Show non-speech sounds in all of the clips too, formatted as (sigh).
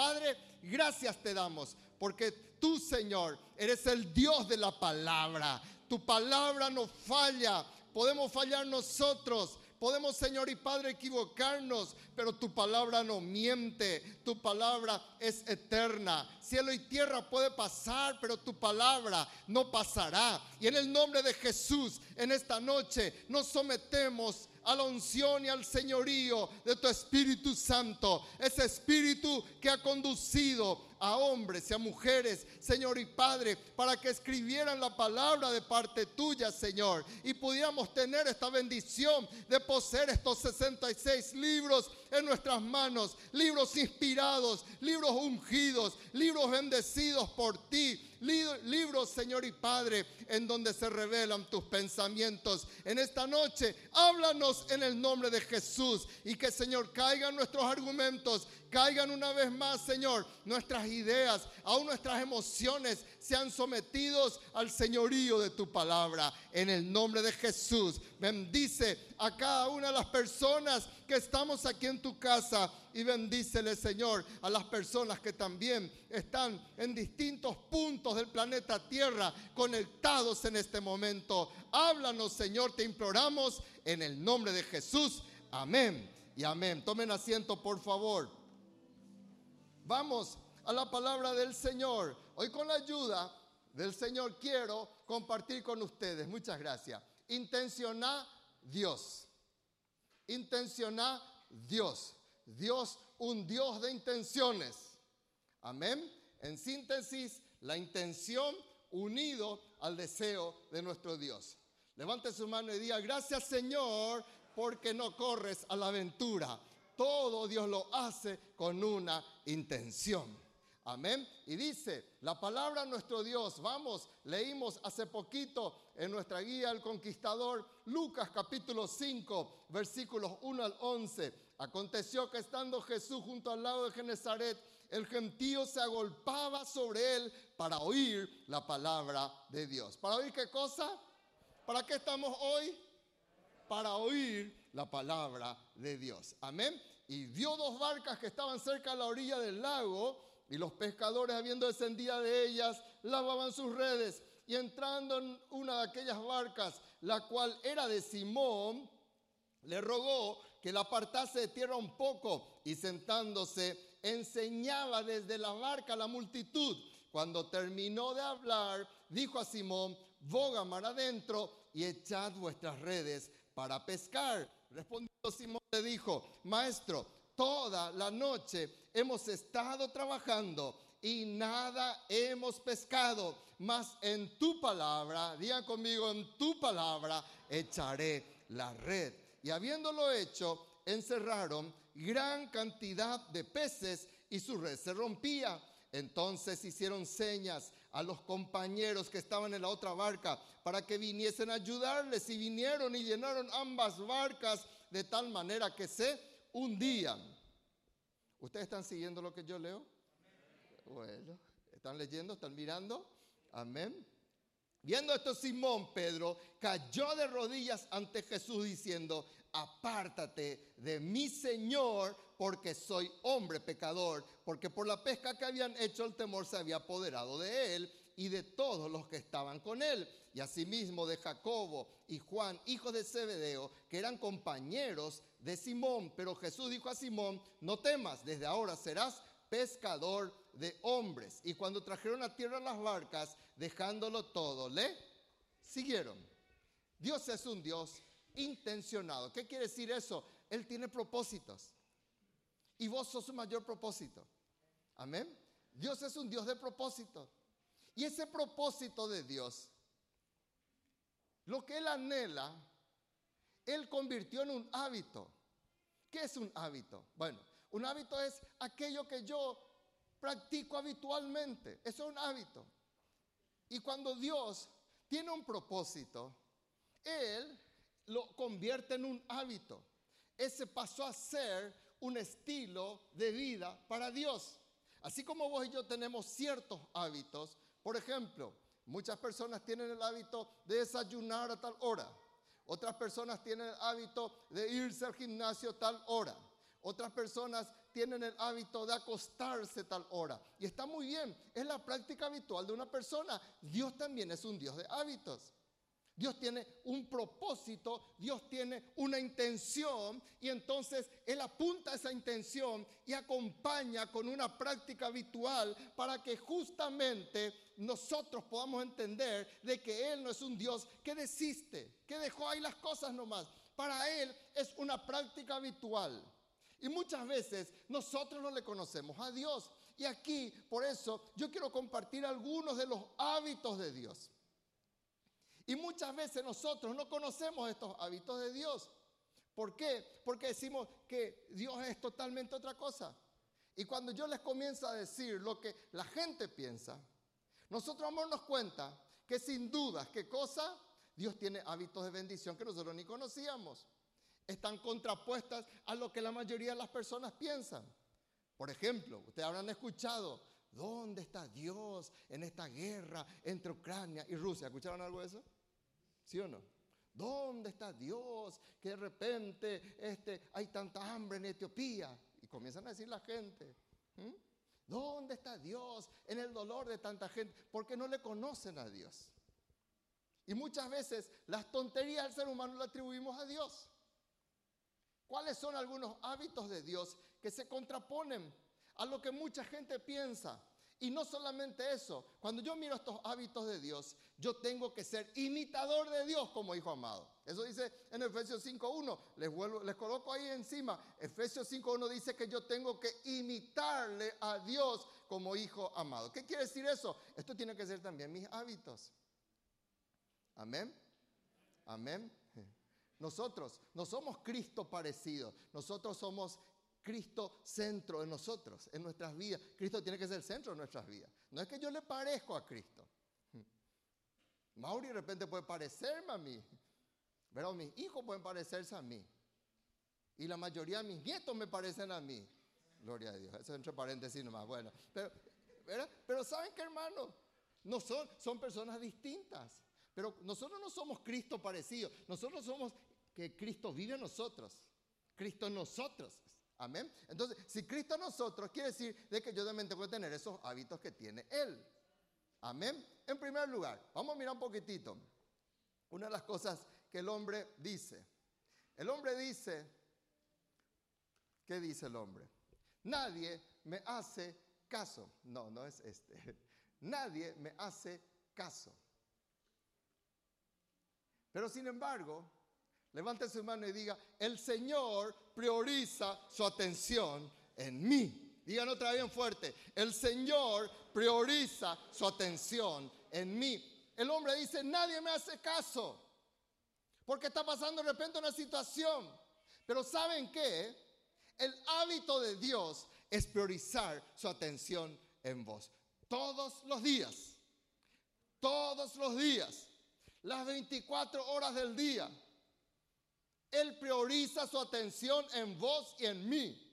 Padre, gracias te damos porque tú, Señor, eres el Dios de la palabra. Tu palabra no falla. Podemos fallar nosotros, Podemos, Señor y Padre, equivocarnos, pero tu palabra no miente, tu palabra es eterna. Cielo y tierra puede pasar, pero tu palabra no pasará. Y en el nombre de Jesús, en esta noche, nos sometemos a la unción y al señorío de tu Espíritu Santo. Ese Espíritu que ha conducido a hombres y a mujeres, Señor y Padre, para que escribieran la palabra de parte tuya, Señor, y pudiéramos tener esta bendición de poseer estos 66 libros en nuestras manos, libros inspirados, libros ungidos, libros bendecidos por ti, libros, Señor y Padre, en donde se revelan tus pensamientos. En esta noche, háblanos en el nombre de Jesús y que, Señor, caigan nuestros argumentos caigan una vez más, Señor, nuestras ideas, aún nuestras emociones sean sometidos al señorío de tu palabra. En el nombre de Jesús, bendice a cada una de las personas que estamos aquí en tu casa y bendícele, Señor, a las personas que también están en distintos puntos del planeta Tierra conectados en este momento. Háblanos, Señor, te imploramos en el nombre de Jesús. Amén y amén. Tomen asiento, por favor. Vamos a la palabra del Señor. Hoy con la ayuda del Señor quiero compartir con ustedes. Muchas gracias. Intencionar Dios. Intencionar Dios. Dios, un Dios de intenciones. Amén. En síntesis, la intención unido al deseo de nuestro Dios. Levante su mano y diga, gracias Señor, porque no corres a la aventura todo Dios lo hace con una intención. Amén. Y dice, la palabra nuestro Dios, vamos, leímos hace poquito en nuestra guía El Conquistador, Lucas capítulo 5, versículos 1 al 11. Aconteció que estando Jesús junto al lado de Genezaret, el gentío se agolpaba sobre él para oír la palabra de Dios. ¿Para oír qué cosa? ¿Para qué estamos hoy? Para oír la palabra de Dios. Amén y vio dos barcas que estaban cerca a la orilla del lago, y los pescadores, habiendo descendido de ellas, lavaban sus redes. Y entrando en una de aquellas barcas, la cual era de Simón, le rogó que la apartase de tierra un poco, y sentándose, enseñaba desde la barca a la multitud. Cuando terminó de hablar, dijo a Simón, boga mar adentro y echad vuestras redes para pescar. Respondió Simón, le dijo, maestro, toda la noche hemos estado trabajando y nada hemos pescado, mas en tu palabra, diga conmigo, en tu palabra echaré la red. Y habiéndolo hecho, encerraron gran cantidad de peces y su red se rompía. Entonces hicieron señas a los compañeros que estaban en la otra barca para que viniesen a ayudarles y vinieron y llenaron ambas barcas de tal manera que se hundían. ¿Ustedes están siguiendo lo que yo leo? Bueno, ¿están leyendo? ¿Están mirando? Amén. Viendo esto, Simón Pedro cayó de rodillas ante Jesús diciendo, apártate de mi Señor, porque soy hombre pecador, porque por la pesca que habían hecho el temor se había apoderado de él y de todos los que estaban con él, y asimismo de Jacobo y Juan, hijos de Zebedeo, que eran compañeros de Simón. Pero Jesús dijo a Simón, no temas, desde ahora serás pescador de hombres. Y cuando trajeron a tierra las barcas, dejándolo todo, le siguieron. Dios es un Dios intencionado. ¿Qué quiere decir eso? Él tiene propósitos. Y vos sos su mayor propósito. Amén. Dios es un Dios de propósito. Y ese propósito de Dios, lo que Él anhela, Él convirtió en un hábito. ¿Qué es un hábito? Bueno, un hábito es aquello que yo practico habitualmente. Eso es un hábito. Y cuando Dios tiene un propósito, Él lo convierte en un hábito. Ese pasó a ser un estilo de vida para Dios. Así como vos y yo tenemos ciertos hábitos, por ejemplo, muchas personas tienen el hábito de desayunar a tal hora. Otras personas tienen el hábito de irse al gimnasio tal hora. Otras personas tienen el hábito de acostarse tal hora. Y está muy bien, es la práctica habitual de una persona. Dios también es un Dios de hábitos. Dios tiene un propósito, Dios tiene una intención y entonces Él apunta a esa intención y acompaña con una práctica habitual para que justamente nosotros podamos entender de que Él no es un Dios que desiste, que dejó ahí las cosas nomás. Para Él es una práctica habitual. Y muchas veces nosotros no le conocemos a Dios. Y aquí, por eso, yo quiero compartir algunos de los hábitos de Dios. Y muchas veces nosotros no conocemos estos hábitos de Dios. ¿Por qué? Porque decimos que Dios es totalmente otra cosa. Y cuando yo les comienzo a decir lo que la gente piensa, nosotros vamos a cuenta que sin dudas, ¿qué cosa? Dios tiene hábitos de bendición que nosotros ni conocíamos. Están contrapuestas a lo que la mayoría de las personas piensan. Por ejemplo, ustedes habrán escuchado, ¿dónde está Dios en esta guerra entre Ucrania y Rusia? ¿Escucharon algo de eso? ¿Sí o no? ¿Dónde está Dios? Que de repente este, hay tanta hambre en Etiopía. Y comienzan a decir la gente. ¿Dónde está Dios en el dolor de tanta gente? Porque no le conocen a Dios. Y muchas veces las tonterías del ser humano las atribuimos a Dios. ¿Cuáles son algunos hábitos de Dios que se contraponen a lo que mucha gente piensa? Y no solamente eso, cuando yo miro estos hábitos de Dios, yo tengo que ser imitador de Dios como hijo amado. Eso dice en Efesios 5.1. Les, les coloco ahí encima. Efesios 5.1 dice que yo tengo que imitarle a Dios como hijo amado. ¿Qué quiere decir eso? Esto tiene que ser también mis hábitos. Amén. Amén. Nosotros no somos Cristo parecidos, nosotros somos Cristo centro en nosotros, en nuestras vidas. Cristo tiene que ser el centro de nuestras vidas. No es que yo le parezco a Cristo. (laughs) Mauri de repente puede parecerme a mí. Pero mis hijos pueden parecerse a mí. Y la mayoría de mis nietos me parecen a mí. Gloria a Dios. Eso entre paréntesis nomás. Bueno, pero, pero ¿saben qué, hermano? No son, son personas distintas. Pero nosotros no somos Cristo parecidos. Nosotros somos que Cristo vive en nosotros. Cristo en nosotros. Amén. Entonces, si Cristo nosotros, quiere decir de que yo también tengo que tener esos hábitos que tiene Él. Amén. En primer lugar, vamos a mirar un poquitito. Una de las cosas que el hombre dice. El hombre dice, ¿qué dice el hombre? Nadie me hace caso. No, no es este. (laughs) Nadie me hace caso. Pero sin embargo, Levante su mano y diga, el Señor prioriza su atención en mí. Digan otra bien fuerte, el Señor prioriza su atención en mí. El hombre dice, nadie me hace caso, porque está pasando de repente una situación. Pero ¿saben qué? El hábito de Dios es priorizar su atención en vos. Todos los días, todos los días, las 24 horas del día él prioriza su atención en vos y en mí.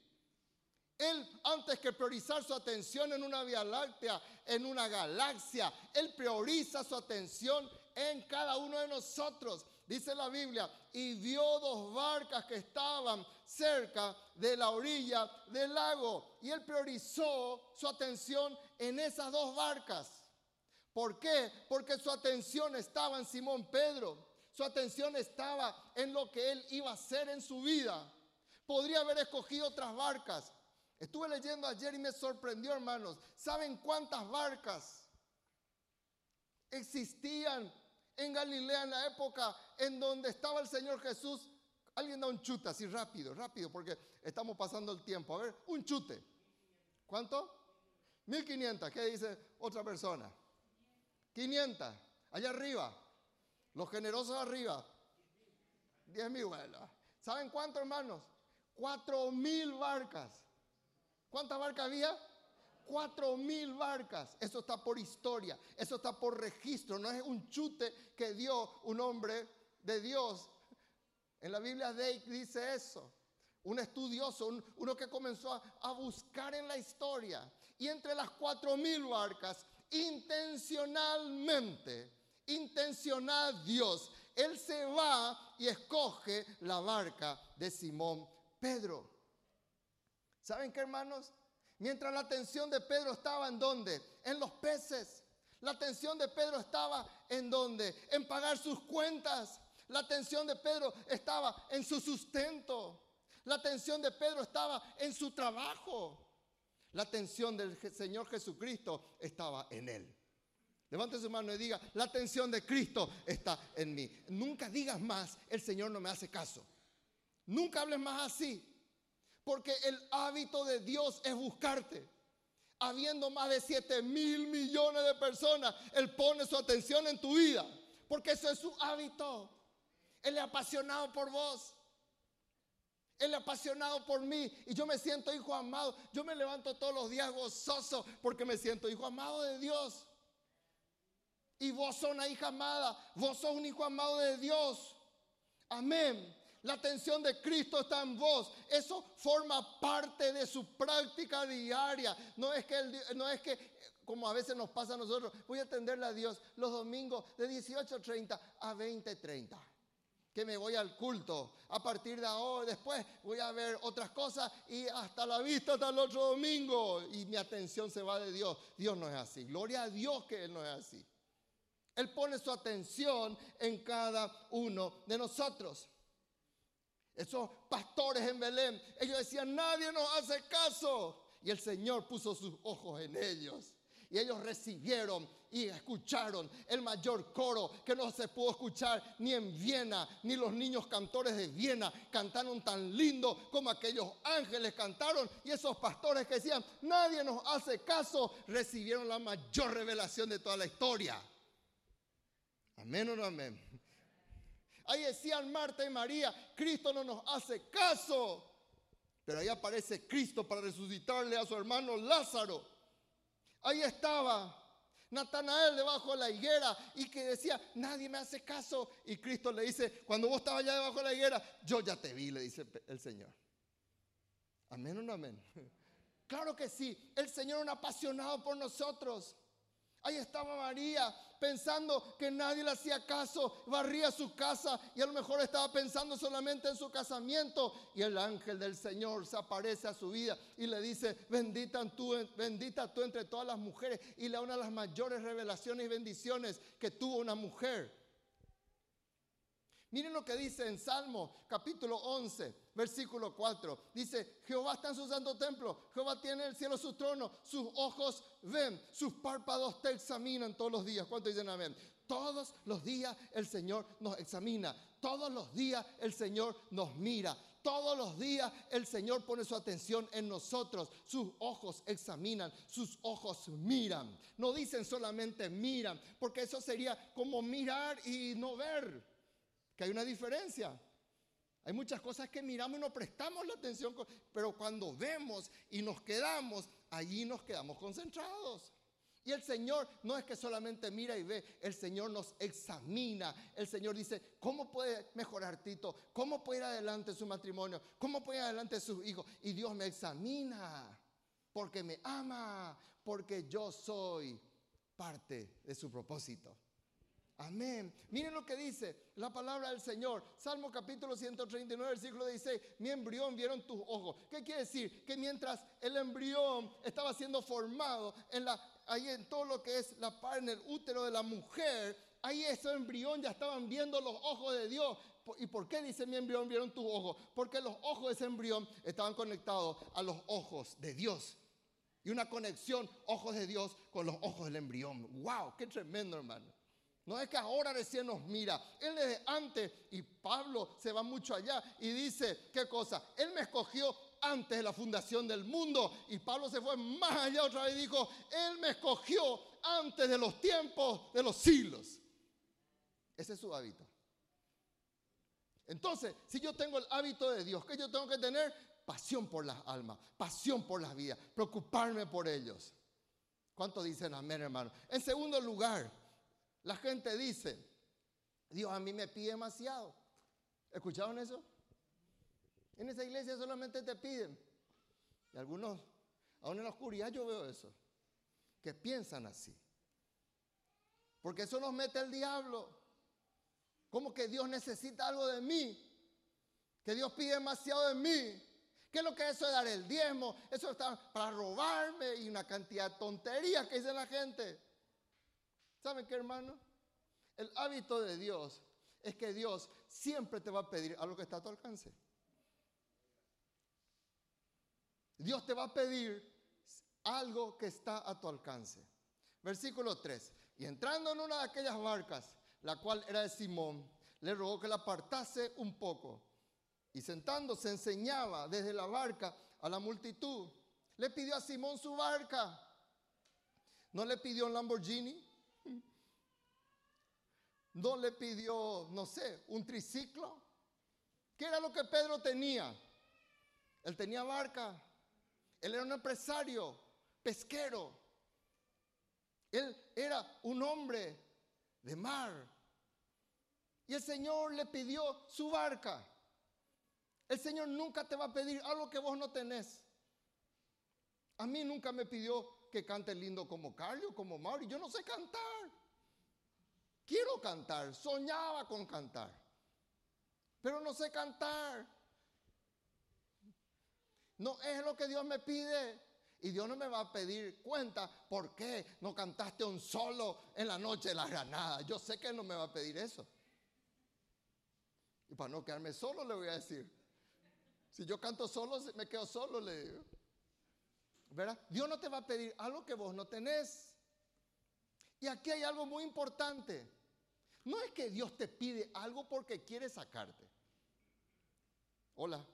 Él, antes que priorizar su atención en una Vía Láctea, en una galaxia, Él prioriza su atención en cada uno de nosotros. Dice la Biblia, y vio dos barcas que estaban cerca de la orilla del lago. Y Él priorizó su atención en esas dos barcas. ¿Por qué? Porque su atención estaba en Simón Pedro. Su atención estaba en lo que él iba a hacer en su vida. Podría haber escogido otras barcas. Estuve leyendo ayer y me sorprendió, hermanos. ¿Saben cuántas barcas existían en Galilea en la época en donde estaba el Señor Jesús? Alguien da un chute así rápido, rápido, porque estamos pasando el tiempo. A ver, un chute. ¿Cuánto? 1500. ¿Qué dice otra persona? 500. Allá arriba. Los generosos arriba. Diez mil, bueno. ¿Saben cuánto, hermanos? Cuatro mil barcas. ¿Cuántas barcas había? Cuatro mil barcas. Eso está por historia. Eso está por registro. No es un chute que dio un hombre de Dios. En la Biblia Dake dice eso. Un estudioso, uno que comenzó a buscar en la historia. Y entre las cuatro mil barcas, intencionalmente intencional Dios. Él se va y escoge la barca de Simón Pedro. ¿Saben qué, hermanos? Mientras la atención de Pedro estaba en dónde? En los peces. La atención de Pedro estaba en dónde? En pagar sus cuentas. La atención de Pedro estaba en su sustento. La atención de Pedro estaba en su trabajo. La atención del Señor Jesucristo estaba en él. Levante su mano y diga, la atención de Cristo está en mí. Nunca digas más, el Señor no me hace caso. Nunca hables más así. Porque el hábito de Dios es buscarte. Habiendo más de 7 mil millones de personas, Él pone su atención en tu vida. Porque eso es su hábito. Él es apasionado por vos. Él es apasionado por mí y yo me siento hijo amado. Yo me levanto todos los días gozoso porque me siento hijo amado de Dios. Y vos sos una hija amada, vos sos un hijo amado de Dios. Amén. La atención de Cristo está en vos. Eso forma parte de su práctica diaria. No es que, no es que como a veces nos pasa a nosotros, voy a atenderle a Dios los domingos de 18.30 a 20.30 que me voy al culto. A partir de ahora, después voy a ver otras cosas y hasta la vista hasta el otro domingo. Y mi atención se va de Dios. Dios no es así. Gloria a Dios que Él no es así. Él pone su atención en cada uno de nosotros. Esos pastores en Belén, ellos decían, nadie nos hace caso. Y el Señor puso sus ojos en ellos. Y ellos recibieron y escucharon el mayor coro que no se pudo escuchar ni en Viena, ni los niños cantores de Viena cantaron tan lindo como aquellos ángeles cantaron. Y esos pastores que decían, nadie nos hace caso, recibieron la mayor revelación de toda la historia. Amén o no amén. Ahí decían Marta y María, Cristo no nos hace caso. Pero ahí aparece Cristo para resucitarle a su hermano Lázaro. Ahí estaba Natanael debajo de la higuera y que decía, nadie me hace caso. Y Cristo le dice, cuando vos estabas allá debajo de la higuera, yo ya te vi, le dice el Señor. Amén o no amén. (laughs) Claro que sí, el Señor es un apasionado por nosotros. Ahí estaba María pensando que nadie le hacía caso, barría su casa y a lo mejor estaba pensando solamente en su casamiento. Y el ángel del Señor se aparece a su vida y le dice, bendita tú, bendita tú entre todas las mujeres. Y le da una de las mayores revelaciones y bendiciones que tuvo una mujer. Miren lo que dice en Salmo capítulo 11, versículo 4. Dice, Jehová está en su santo templo, Jehová tiene en el cielo su trono, sus ojos ven, sus párpados te examinan todos los días. ¿Cuánto dicen amén? Todos los días el Señor nos examina, todos los días el Señor nos mira, todos los días el Señor pone su atención en nosotros. Sus ojos examinan, sus ojos miran. No dicen solamente miran, porque eso sería como mirar y no ver que hay una diferencia. Hay muchas cosas que miramos y no prestamos la atención, pero cuando vemos y nos quedamos, allí nos quedamos concentrados. Y el Señor no es que solamente mira y ve, el Señor nos examina. El Señor dice, ¿cómo puede mejorar Tito? ¿Cómo puede ir adelante su matrimonio? ¿Cómo puede ir adelante sus hijos? Y Dios me examina porque me ama, porque yo soy parte de su propósito. Amén. Miren lo que dice la palabra del Señor. Salmo capítulo 139, versículo 16. Mi embrión vieron tus ojos. ¿Qué quiere decir? Que mientras el embrión estaba siendo formado en ahí en todo lo que es la en el útero de la mujer, ahí ese embrión ya estaban viendo los ojos de Dios. ¿Y por qué dice mi embrión vieron tus ojos? Porque los ojos de ese embrión estaban conectados a los ojos de Dios. Y una conexión, ojos de Dios con los ojos del embrión. ¡Wow! ¡Qué tremendo, hermano! No es que ahora recién nos mira. Él desde antes, y Pablo se va mucho allá y dice, ¿qué cosa? Él me escogió antes de la fundación del mundo. Y Pablo se fue más allá otra vez y dijo, Él me escogió antes de los tiempos de los siglos. Ese es su hábito. Entonces, si yo tengo el hábito de Dios, ¿qué yo tengo que tener? Pasión por las almas, pasión por las vidas, preocuparme por ellos. ¿Cuántos dicen amén, hermano? En segundo lugar, la gente dice, Dios a mí me pide demasiado. ¿Escucharon eso? En esa iglesia solamente te piden. Y algunos, aún en la oscuridad yo veo eso, que piensan así. Porque eso nos mete el diablo. Como que Dios necesita algo de mí. Que Dios pide demasiado de mí. ¿Qué es lo que es eso de dar el diezmo? Eso está para robarme y una cantidad de tonterías que dice la gente. ¿Saben qué, hermano? El hábito de Dios es que Dios siempre te va a pedir algo que está a tu alcance. Dios te va a pedir algo que está a tu alcance. Versículo 3. Y entrando en una de aquellas barcas, la cual era de Simón, le rogó que la apartase un poco. Y sentándose enseñaba desde la barca a la multitud. Le pidió a Simón su barca. No le pidió un Lamborghini. No le pidió, no sé, un triciclo. ¿Qué era lo que Pedro tenía? Él tenía barca. Él era un empresario, pesquero. Él era un hombre de mar. Y el Señor le pidió su barca. El Señor nunca te va a pedir algo que vos no tenés. A mí nunca me pidió que cante lindo como Carlos, como Mauri. Yo no sé cantar. Quiero cantar, soñaba con cantar, pero no sé cantar. No es lo que Dios me pide. Y Dios no me va a pedir cuenta por qué no cantaste un solo en la noche de la granada. Yo sé que no me va a pedir eso. Y para no quedarme solo le voy a decir. Si yo canto solo, me quedo solo, le digo. ¿Verdad? Dios no te va a pedir algo que vos no tenés. Y aquí hay algo muy importante. No es que Dios te pide algo porque quiere sacarte. Hola.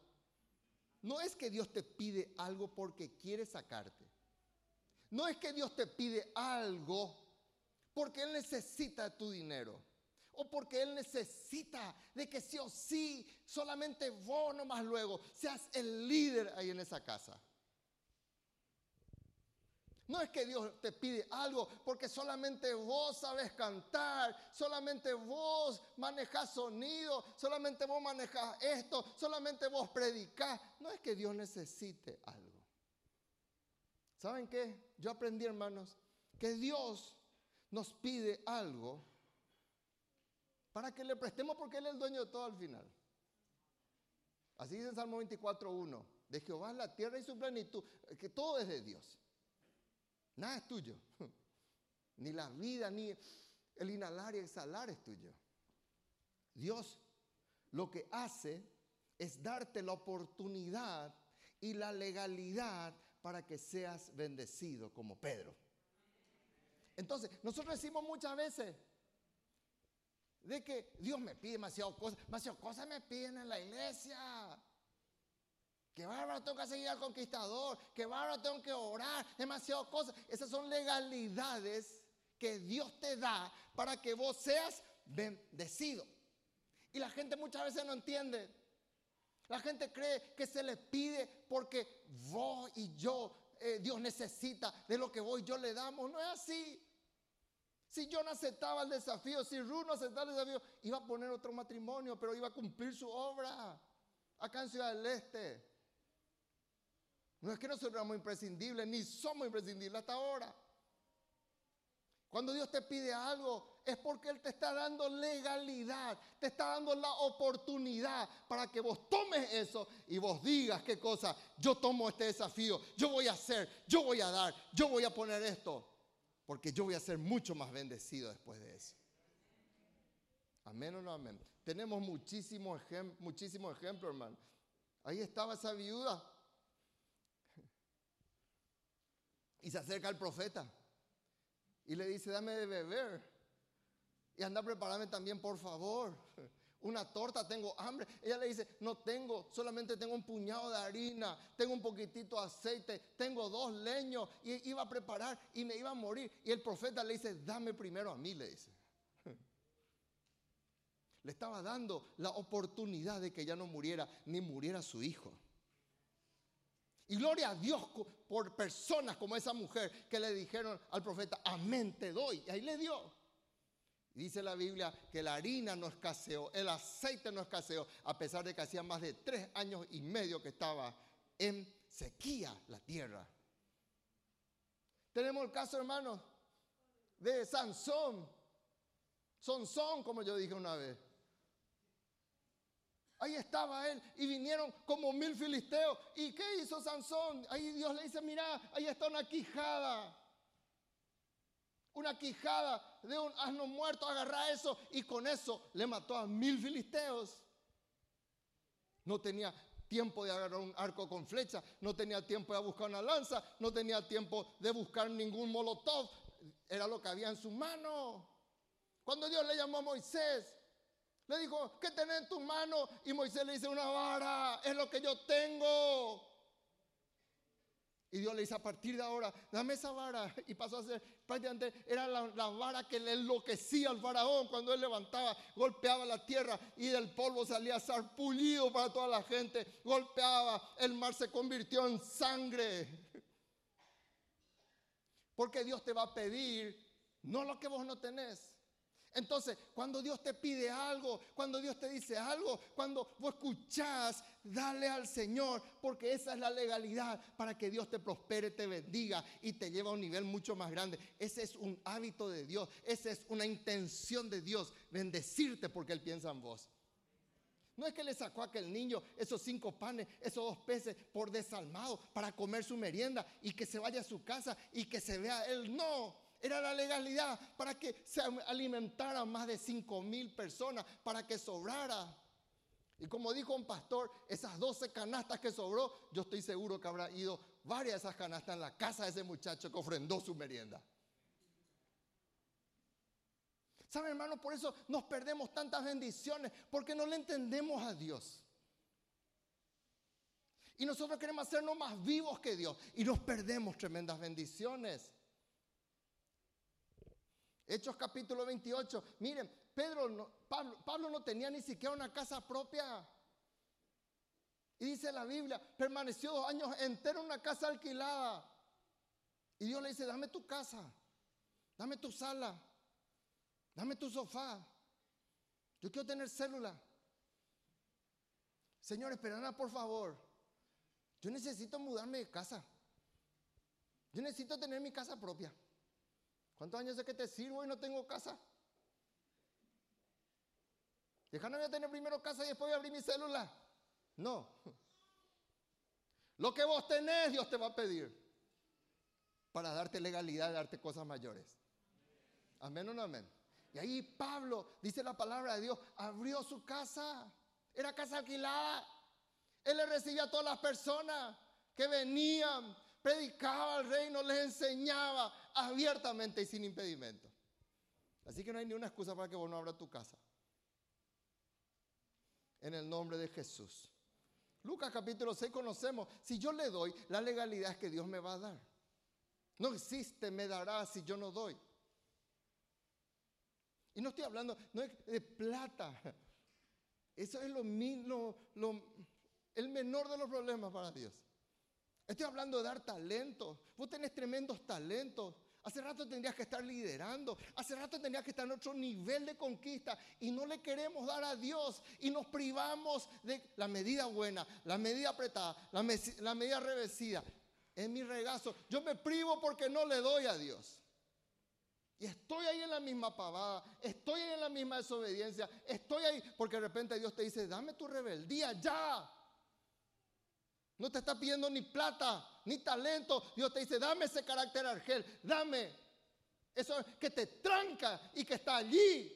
No es que Dios te pide algo porque quiere sacarte. No es que Dios te pide algo porque Él necesita tu dinero. O porque Él necesita de que sí o sí, solamente vos nomás luego seas el líder ahí en esa casa. No es que Dios te pide algo porque solamente vos sabes cantar, solamente vos manejas sonido, solamente vos manejas esto, solamente vos predicás. No es que Dios necesite algo. ¿Saben qué? Yo aprendí, hermanos, que Dios nos pide algo para que le prestemos porque Él es el dueño de todo al final. Así dice en Salmo 24.1. De Jehová es la tierra y su plenitud, que todo es de Dios. Nada es tuyo. (laughs) Ni la vida, ni el inhalar y exhalar es tuyo. Dios lo que hace es darte la oportunidad y la legalidad para que seas bendecido como Pedro. Entonces, nosotros decimos muchas veces de que Dios me pide demasiadas cosas, demasiadas cosas me piden en la iglesia. Que bárbaro tengo que seguir al conquistador. Que bárbaro tengo que orar. Demasiadas cosas. Esas son legalidades que Dios te da para que vos seas bendecido. Y la gente muchas veces no entiende. La gente cree que se le pide porque vos y yo, eh, Dios necesita de lo que vos y yo le damos. No es así. Si yo no aceptaba el desafío, si Ruth no aceptaba el desafío, iba a poner otro matrimonio, pero iba a cumplir su obra acá en Ciudad del Este. No es que nosotros somos imprescindibles, ni somos imprescindibles hasta ahora. Cuando Dios te pide algo, es porque Él te está dando legalidad, te está dando la oportunidad para que vos tomes eso y vos digas qué cosa, yo tomo este desafío, yo voy a hacer, yo voy a dar, yo voy a poner esto, porque yo voy a ser mucho más bendecido después de eso. Amén o no amén. Tenemos muchísimos muchísimo ejemplos, hermano. Ahí estaba esa viuda Y se acerca el profeta y le dice, dame de beber. Y anda prepararme también, por favor. (laughs) Una torta, tengo hambre. Ella le dice, no tengo, solamente tengo un puñado de harina, tengo un poquitito de aceite, tengo dos leños y iba a preparar y me iba a morir. Y el profeta le dice, dame primero a mí, le dice. (laughs) Le estaba dando la oportunidad de que ya no muriera, ni muriera su hijo. Y gloria a Dios por personas como esa mujer que le dijeron al profeta, amén te doy. Y ahí le dio. dice la Biblia que la harina no escaseó, el aceite no escaseó, a pesar de que hacía más de tres años y medio que estaba en sequía la tierra. Tenemos el caso, hermanos, de Sansón. Sansón, como yo dije una vez. Ahí estaba él y vinieron como mil filisteos. ¿Y qué hizo Sansón? Ahí Dios le dice, mira, ahí está una quijada. Una quijada de un asno muerto, agarra eso y con eso le mató a mil filisteos. No tenía tiempo de agarrar un arco con flecha, no tenía tiempo de buscar una lanza, no tenía tiempo de buscar ningún molotov. Era lo que había en su mano. Cuando Dios le llamó a Moisés, le dijo, ¿qué tenés en tu mano? Y Moisés le dice, una vara, es lo que yo tengo. Y Dios le dice, a partir de ahora, dame esa vara. (laughs) Y pasó a ser, prácticamente era la, la, vara que le enloquecía al faraón cuando él levantaba, golpeaba la tierra y del polvo salía sarpullido para toda la gente. Golpeaba, el mar se convirtió en sangre. (laughs) Porque Dios te va a pedir no lo que vos no tenés, entonces, cuando Dios te pide algo, cuando Dios te dice algo, cuando vos escuchás, dale al Señor, porque esa es la legalidad para que Dios te prospere, te bendiga y te lleve a un nivel mucho más grande. Ese es un hábito de Dios, esa es una intención de Dios, bendecirte porque Él piensa en vos. No es que le sacó a aquel niño esos cinco panes, esos dos peces por desalmado para comer su merienda y que se vaya a su casa y que se vea él. No, era la legalidad para que se alimentara más de 5 mil personas, para que sobrara. Y como dijo un pastor, esas 12 canastas que sobró, yo estoy seguro que habrá ido varias de esas canastas en la casa de ese muchacho que ofrendó su merienda. ¿Saben, hermano? Por eso nos perdemos tantas bendiciones, porque no le entendemos a Dios. Y nosotros queremos hacernos más vivos que Dios y nos perdemos tremendas bendiciones. Hechos capítulo 28. Miren, Pedro no, Pablo, no tenía ni siquiera una casa propia. Y dice la Biblia, permaneció dos años entero en una casa alquilada. Y Dios le dice, dame tu casa, dame tu sala, dame tu sofá. Yo quiero tener célula. Señor, esperana, por favor. Yo necesito mudarme de casa. Yo necesito tener mi casa propia. ¿Cuántos años de que te sirvo y no tengo casa? Déjame tener primero casa y después voy a abrir mi célula. No. Lo que vos tenés, Dios te va a pedir para darte legalidad, darte cosas mayores. Amén o no amén. Y ahí Pablo, dice la palabra de Dios, abrió su casa. Era casa alquilada. Él le recibía a todas las personas que venían predicaba al reino, les enseñaba abiertamente y sin impedimento. Así que no hay ni una excusa para que vos no abras tu casa. En el nombre de Jesús. Lucas capítulo 6 conocemos, si yo le doy, la legalidad es que Dios me va a dar. No existe, me dará si yo no doy. Y no estoy hablando, no es de plata. Eso es lo, lo, el menor de los problemas para Dios. Estoy hablando de dar talento. Vos tenés tremendos talentos. Hace rato tendrías que estar liderando. Hace rato tendrías que estar en otro nivel de conquista. Y no le queremos dar a Dios. Y nos privamos de la medida buena, la medida apretada, la, medida revestida. En mi regazo. Yo me privo porque no le doy a Dios. Y estoy ahí en la misma pavada, estoy ahí en la misma desobediencia, estoy ahí porque de repente Dios te dice, dame tu rebeldía ya. No te está pidiendo ni plata, ni talento. Dios te dice, dame ese carácter argel, dame. Eso que te tranca y que está allí.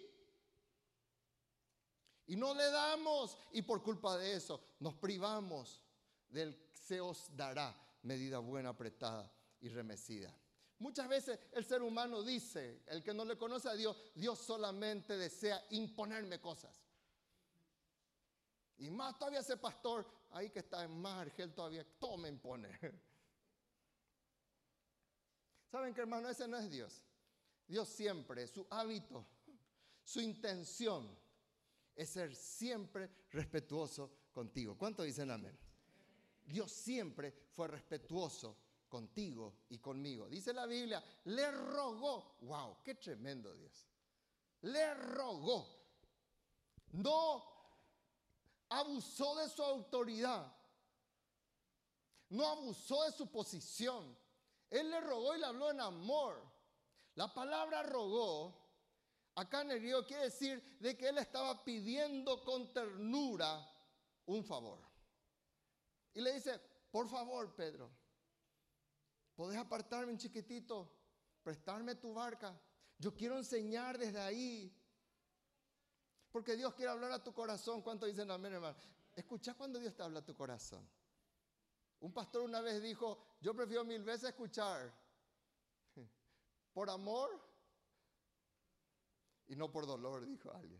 Y no le damos. Y por culpa de eso nos privamos del se os dará medida buena, apretada y remecida. Muchas veces el ser humano dice, el que no le conoce a Dios, Dios solamente desea imponerme cosas. Y más todavía ese pastor ahí que está en más argel todavía, todo me impone. ¿Saben qué hermano? Ese no es Dios. Dios siempre, su hábito, su intención es ser siempre respetuoso contigo. ¿Cuánto dicen amén? Dios siempre fue respetuoso contigo y conmigo. Dice la Biblia, le rogó. ¡Wow! ¡Qué tremendo Dios! Le rogó. No abusó de su autoridad, no abusó de su posición. Él le rogó y le habló en amor. La palabra rogó, acá en el griego quiere decir de que él estaba pidiendo con ternura un favor. Y le dice, por favor, Pedro, ¿podés apartarme un chiquitito? Prestarme tu barca. Yo quiero enseñar desde ahí. Porque Dios quiere hablar a tu corazón. ¿Cuánto dicen amén, hermano? Escucha cuando Dios te habla a tu corazón. Un pastor una vez dijo, yo prefiero mil veces escuchar (laughs) por amor y no por dolor, dijo alguien.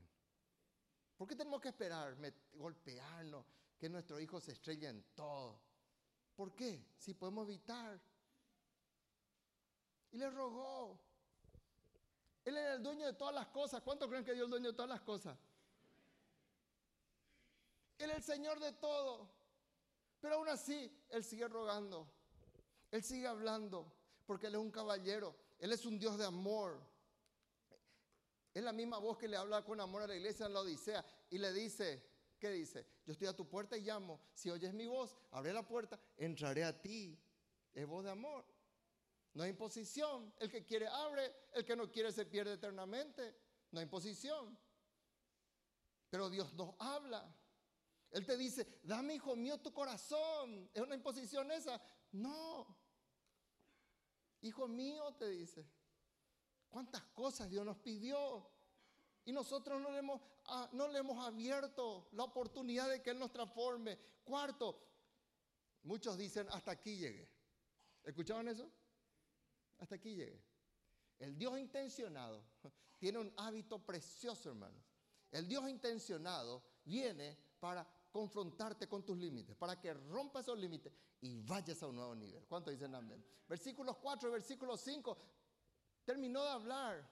¿Por qué tenemos que esperar, golpearnos, que nuestro hijo se estrelle en todo? ¿Por qué? Si podemos evitar. Y le rogó. Él era el dueño de todas las cosas. ¿Cuántos creen que Dios es el dueño de todas las cosas? Él es el Señor de todo. Pero aún así, Él sigue rogando. Él sigue hablando. Porque Él es un caballero. Él es un Dios de amor. Es la misma voz que le habla con amor a la iglesia en la Odisea y le dice, ¿qué dice? Yo estoy a tu puerta y llamo. Si oyes mi voz, abre la puerta, entraré a ti. Es voz de amor. No hay imposición. El que quiere abre, el que no quiere se pierde eternamente. No hay imposición. Pero Dios nos habla. Él te dice, dame hijo mío tu corazón. ¿Es una imposición esa? No. Hijo mío, te dice. ¿Cuántas cosas Dios nos pidió? Y nosotros no le, hemos, ah, no le hemos abierto la oportunidad de que Él nos transforme. Cuarto, muchos dicen, hasta aquí llegué. ¿Escuchaban eso? Hasta aquí llegué. El Dios intencionado tiene un hábito precioso, hermanos. El Dios intencionado viene para confrontarte con tus límites, para que rompas esos límites y vayas a un nuevo nivel. ¿Cuánto dicen amén? Versículos 4 y versículo 5 terminó de hablar.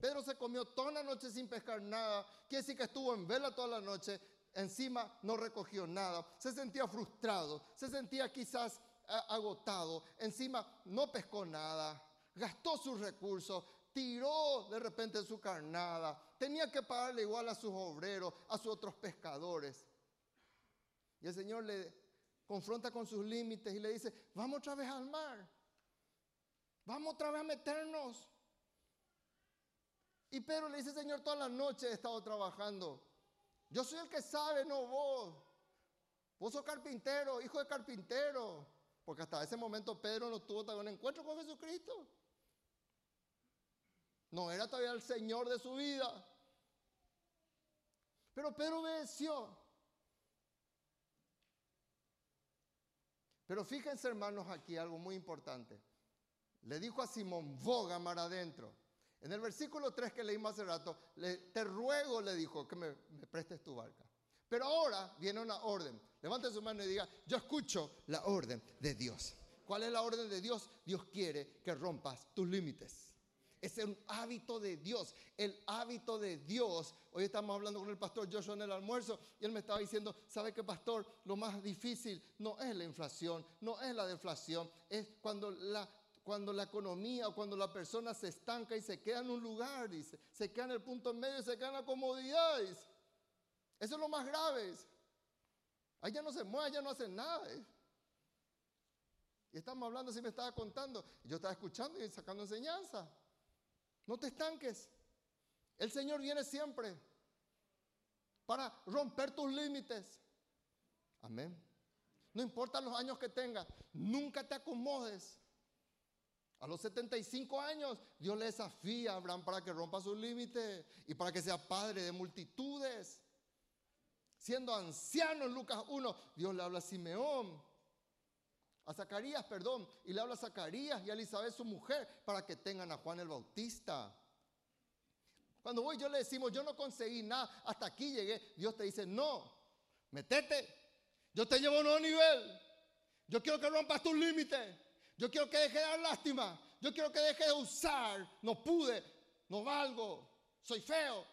Pedro se comió toda la noche sin pescar nada. Quiere decir que estuvo en vela toda la noche. Encima no recogió nada. Se sentía frustrado. Se sentía quizás eh, agotado. Encima no pescó nada. Gastó sus recursos. Tiró de repente su carnada. Tenía que pagarle igual a sus obreros, a sus otros pescadores. Y el Señor le confronta con sus límites y le dice, vamos otra vez al mar. Vamos otra vez a meternos. Y Pedro le dice, Señor, toda la noche he estado trabajando. Yo soy el que sabe, no vos. Vos sos carpintero, hijo de carpintero. Porque hasta ese momento Pedro no tuvo todavía un encuentro con Jesucristo. No era todavía el Señor de su vida. Pero Pedro obedeció. Pero fíjense hermanos aquí algo muy importante le dijo a Simón, boga mar adentro. En el versículo 3 que leímos hace rato, te ruego, le dijo, que me, prestes tu barca. Pero ahora viene una orden. Levante su mano y diga, yo escucho la orden de Dios. ¿Cuál es la orden de Dios? Dios quiere que rompas tus límites. Es un hábito de Dios. El hábito de Dios. Hoy estamos hablando con el pastor Joshua en el almuerzo y él me estaba diciendo, ¿sabe qué pastor? Lo más difícil no es la inflación, no es la deflación, es cuando la cuando la economía o cuando la persona se estanca y se queda en un lugar, dice, se queda en el punto medio y se queda en la comodidad. Eso es lo más grave. Allá no se mueve, allá no hace nada. Y estamos hablando, si me estaba contando, yo estaba escuchando y sacando enseñanza. No te estanques. El Señor viene siempre para romper tus límites. Amén. No importa los años que tengas, nunca te acomodes. A los 75 años, Dios le desafía a Abraham para que rompa sus límites y para que sea padre de multitudes. Siendo anciano en Lucas 1, Dios le habla a Simeón, a Zacarías, perdón, y le habla a Zacarías y a Elizabeth, su mujer, para que tengan a Juan el Bautista. Cuando voy yo le decimos, yo no conseguí nada, hasta aquí llegué, Dios te dice, no, metete, yo te llevo a un nuevo nivel, yo quiero que rompas tus límites. Yo quiero que deje de dar lástima. Yo quiero que deje de usar. No pude, no valgo, soy feo.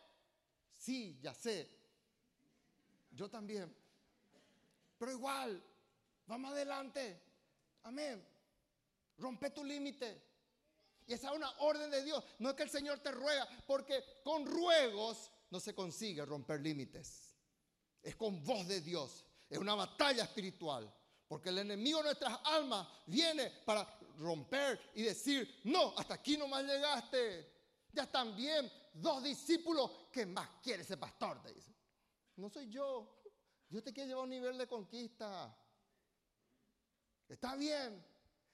Sí, ya sé. Yo también. Pero igual, vamos adelante. Amén. Rompe tu límite. Y esa es una orden de Dios. No es que el Señor te ruega, porque con ruegos no se consigue romper límites. Es con voz de Dios. Es una batalla espiritual. Porque el enemigo de nuestras almas viene para romper y decir, no, hasta aquí no más llegaste. Ya están bien dos discípulos que más quiere ese pastor, te dice. No soy yo, Dios te quiere llevar a un nivel de conquista. Está bien.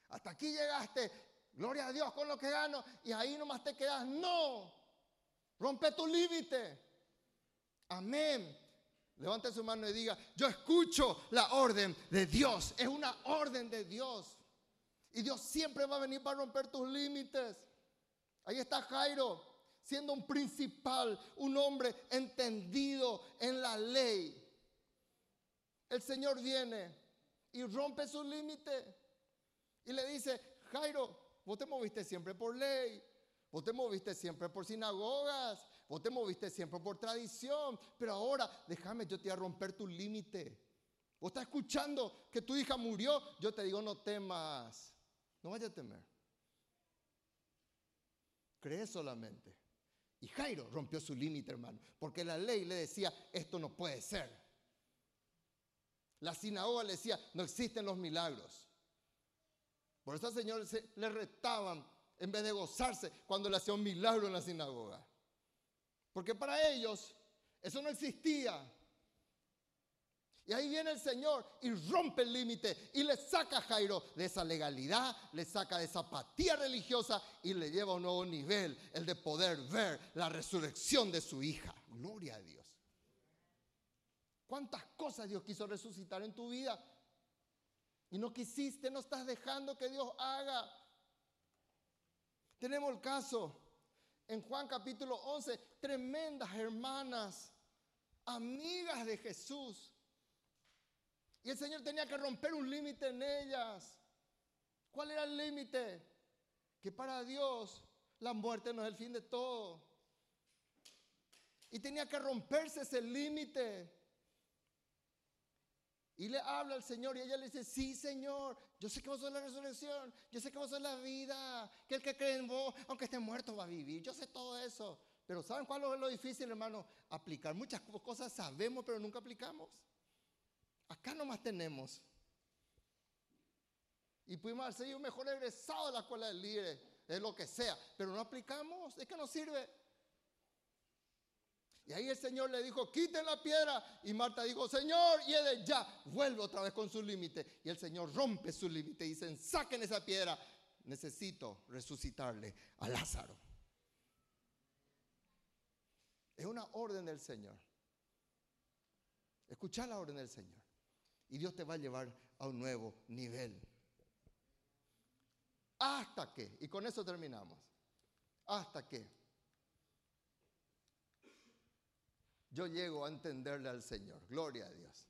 Hasta aquí llegaste. Gloria a Dios con lo que gano. Y ahí nomás te quedas. No. Rompe tu límite. Amén. Levante su mano y diga, yo escucho la orden de Dios. Es una orden de Dios. Y Dios siempre va a venir para romper tus límites. Ahí está Jairo, siendo un principal, un hombre entendido en la ley. El Señor viene y rompe su límite. Y le dice, Jairo, vos te moviste siempre por ley. Vos te moviste siempre por sinagogas, vos te moviste siempre por tradición, pero ahora déjame, yo te voy a romper tu límite. Vos estás escuchando que tu hija murió, yo te digo, no temas, no vayas a temer. Cree solamente. Y Jairo rompió su límite, hermano, porque la ley le decía, esto no puede ser. La sinagoga le decía, no existen los milagros. Por eso, señores le retaban en vez de gozarse cuando le hacía un milagro en la sinagoga. Porque para ellos eso no existía. Y ahí viene el Señor y rompe el límite y le saca a Jairo de esa legalidad, le saca de esa apatía religiosa y le lleva a un nuevo nivel, el de poder ver la resurrección de su hija. Gloria a Dios. ¿Cuántas cosas Dios quiso resucitar en tu vida? Y no quisiste, no estás dejando que Dios haga. Tenemos el caso en Juan capítulo 11, tremendas hermanas, amigas de Jesús. Y el Señor tenía que romper un límite en ellas. ¿Cuál era el límite? Que para Dios la muerte no es el fin de todo. Y tenía que romperse ese límite. Y le habla al Señor y ella le dice, sí Señor, yo sé que vos sos la resurrección, yo sé que vos sos la vida, que el que cree en vos, aunque esté muerto, va a vivir, yo sé todo eso. Pero ¿saben cuál es lo difícil, hermano? Aplicar. Muchas cosas sabemos, pero nunca aplicamos. Acá nomás tenemos. Y pudimos haber sido mejor egresado de la escuela de líderes, de lo que sea, pero no aplicamos, es que no sirve. Y ahí el Señor le dijo, quiten la piedra. Y Marta dijo, Señor, y él ya vuelve otra vez con su límite. Y el Señor rompe su límite y dicen, saquen esa piedra. Necesito resucitarle a Lázaro. Es una orden del Señor. Escucha la orden del Señor. Y Dios te va a llevar a un nuevo nivel. Hasta que, y con eso terminamos, hasta que yo llego a entenderle al Señor. Gloria a Dios.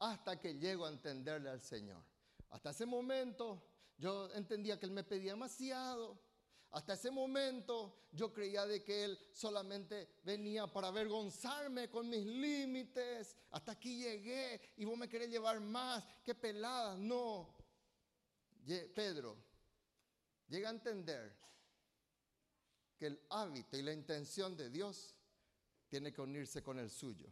Hasta que llego a entenderle al Señor. Hasta ese momento yo entendía que Él me pedía demasiado. Hasta ese momento yo creía de que Él solamente venía para avergonzarme con mis límites. Hasta aquí llegué y vos me querés llevar más. Qué pelada. No. Pedro llega a entender que el hábito y la intención de Dios tiene que unirse con el suyo.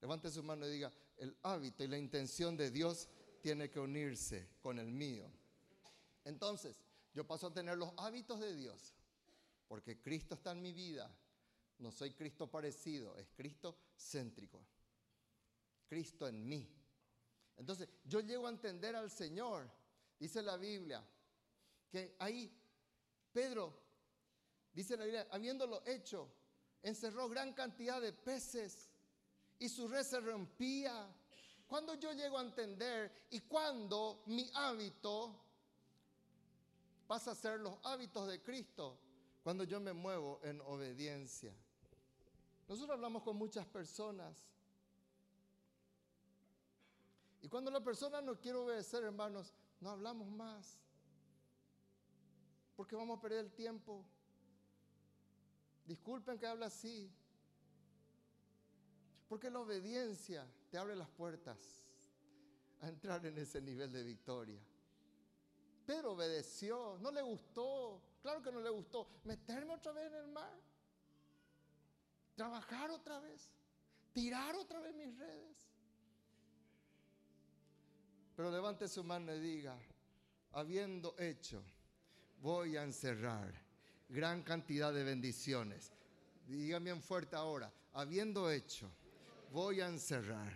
Levante su mano y diga, el hábito y la intención de Dios tiene que unirse con el mío. Entonces, yo paso a tener los hábitos de Dios, porque Cristo está en mi vida. No soy Cristo parecido, es Cristo céntrico. Cristo en mí. Entonces, yo llego a entender al Señor. Dice la Biblia que ahí Pedro, dice la Biblia, habiéndolo hecho, encerró gran cantidad de peces y su red se rompía. Cuando yo llego a entender y cuando mi hábito pasa a ser los hábitos de Cristo, cuando yo me muevo en obediencia. Nosotros hablamos con muchas personas. Y cuando la persona no quiere obedecer, hermanos, no hablamos más. Porque vamos a perder el tiempo. Disculpen que hable así. Porque la obediencia te abre las puertas a entrar en ese nivel de victoria. Pedro obedeció, no le gustó, claro que no le gustó, meterme otra vez en el mar, trabajar otra vez, tirar otra vez mis redes. Pero levante su mano y diga, habiendo hecho, voy a encerrar gran cantidad de bendiciones. Dígame en fuerte ahora, habiendo hecho, voy a encerrar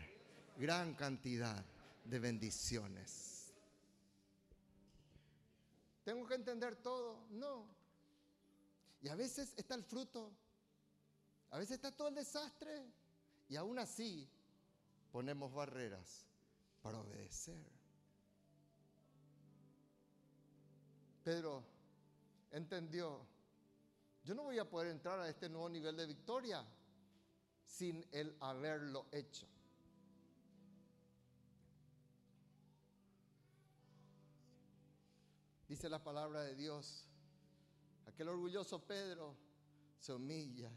gran cantidad de bendiciones. ¿Tengo que entender todo? No. Y a veces está el fruto, a veces está todo el desastre, y aún así ponemos barreras para obedecer. Pedro entendió, yo no voy a poder entrar a este nuevo nivel de victoria sin el haberlo hecho. Dice la palabra de Dios, aquel orgulloso Pedro se humilla,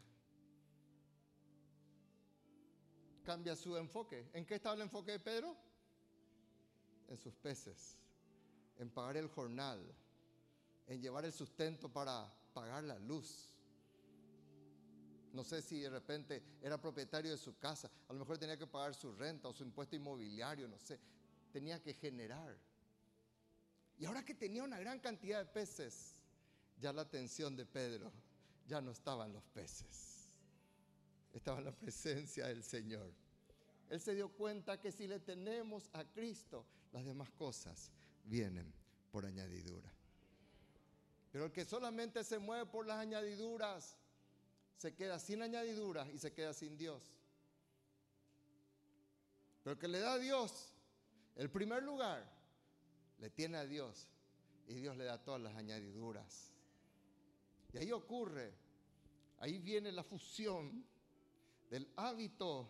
cambia su enfoque. ¿En qué estaba el enfoque de Pedro? En sus peces, en pagar el jornal, en llevar el sustento para pagar la luz. No sé si de repente era propietario de su casa, a lo mejor tenía que pagar su renta o su impuesto inmobiliario, no sé. Tenía que generar. Y ahora que tenía una gran cantidad de peces, ya la atención de Pedro ya no estaba en los peces, estaba en la presencia del Señor. Él se dio cuenta que si le tenemos a Cristo, las demás cosas vienen por añadidura. Pero el que solamente se mueve por las añadiduras, se queda sin añadiduras y se queda sin Dios. Pero el que le da a Dios el primer lugar, le tiene a Dios y Dios le da todas las añadiduras. Y ahí ocurre, ahí viene la fusión del hábito,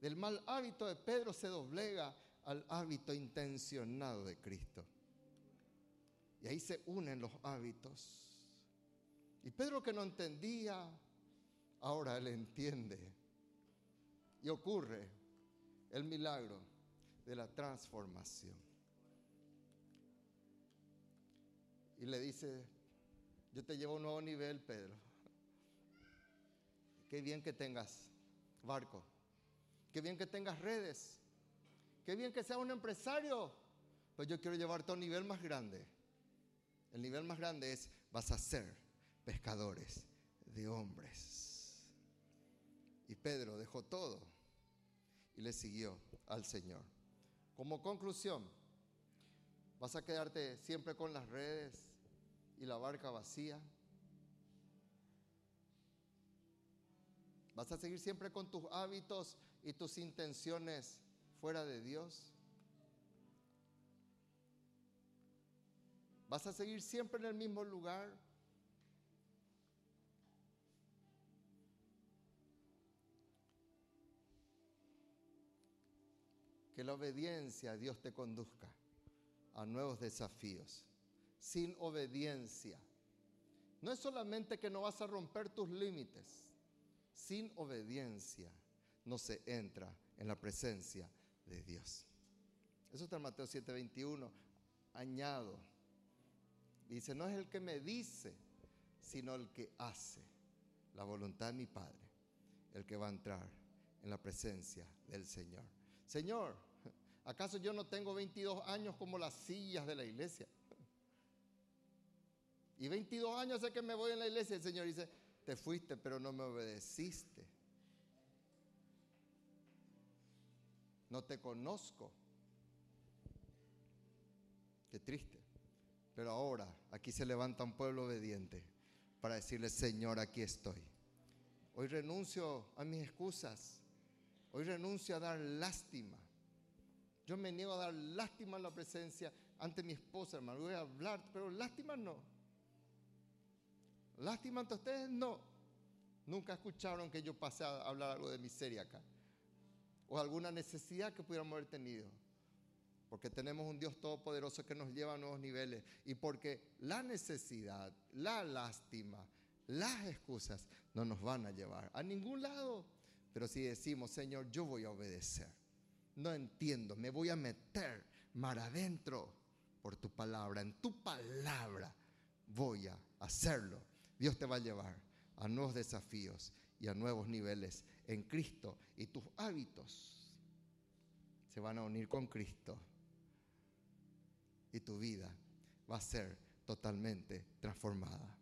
del mal hábito de Pedro se doblega al hábito intencionado de Cristo. Y ahí se unen los hábitos. Y Pedro que no entendía, ahora él entiende. Y ocurre el milagro de la transformación. Y le dice, yo te llevo a un nuevo nivel, Pedro. Qué bien que tengas barco. Qué bien que tengas redes. Qué bien que seas un empresario. Pues yo quiero llevarte a un nivel más grande. El nivel más grande es, vas a ser pescadores de hombres. Y Pedro dejó todo y le siguió al Señor. Como conclusión, vas a quedarte siempre con las redes y la barca vacía. Vas a seguir siempre con tus hábitos y tus intenciones fuera de Dios. ¿Vas a seguir siempre en el mismo lugar? Que la obediencia a Dios te conduzca a nuevos desafíos. Sin obediencia. No es solamente que no vas a romper tus límites. Sin obediencia no se entra en la presencia de Dios. Eso está en Mateo 7:21. Añado Dice, no es el que me dice, sino el que hace la voluntad de mi Padre, el que va a entrar en la presencia del Señor. Señor, ¿acaso yo no tengo 22 años como las sillas de la iglesia? Y 22 años sé que me voy en la iglesia. El Señor dice, te fuiste, pero no me obedeciste. No te conozco. Qué triste. Pero ahora aquí se levanta un pueblo obediente para decirle, Señor, aquí estoy. Hoy renuncio a mis excusas. Hoy renuncio a dar lástima. Yo me niego a dar lástima en la presencia ante mi esposa, hermano. Voy a hablar, pero lástima no. Lástima ante ustedes no. Nunca escucharon que yo pasé a hablar algo de miseria acá. O alguna necesidad que pudiéramos haber tenido porque tenemos un Dios todopoderoso que nos lleva a nuevos niveles. Y porque la necesidad, la lástima, las excusas no nos van a llevar a ningún lado. Pero si decimos, Señor, yo voy a obedecer, no entiendo, me voy a meter mar adentro por tu palabra, en tu palabra voy a hacerlo. Dios te va a llevar a nuevos desafíos y a nuevos niveles en Cristo. Y tus hábitos se van a unir con Cristo y tu vida va a ser totalmente transformada.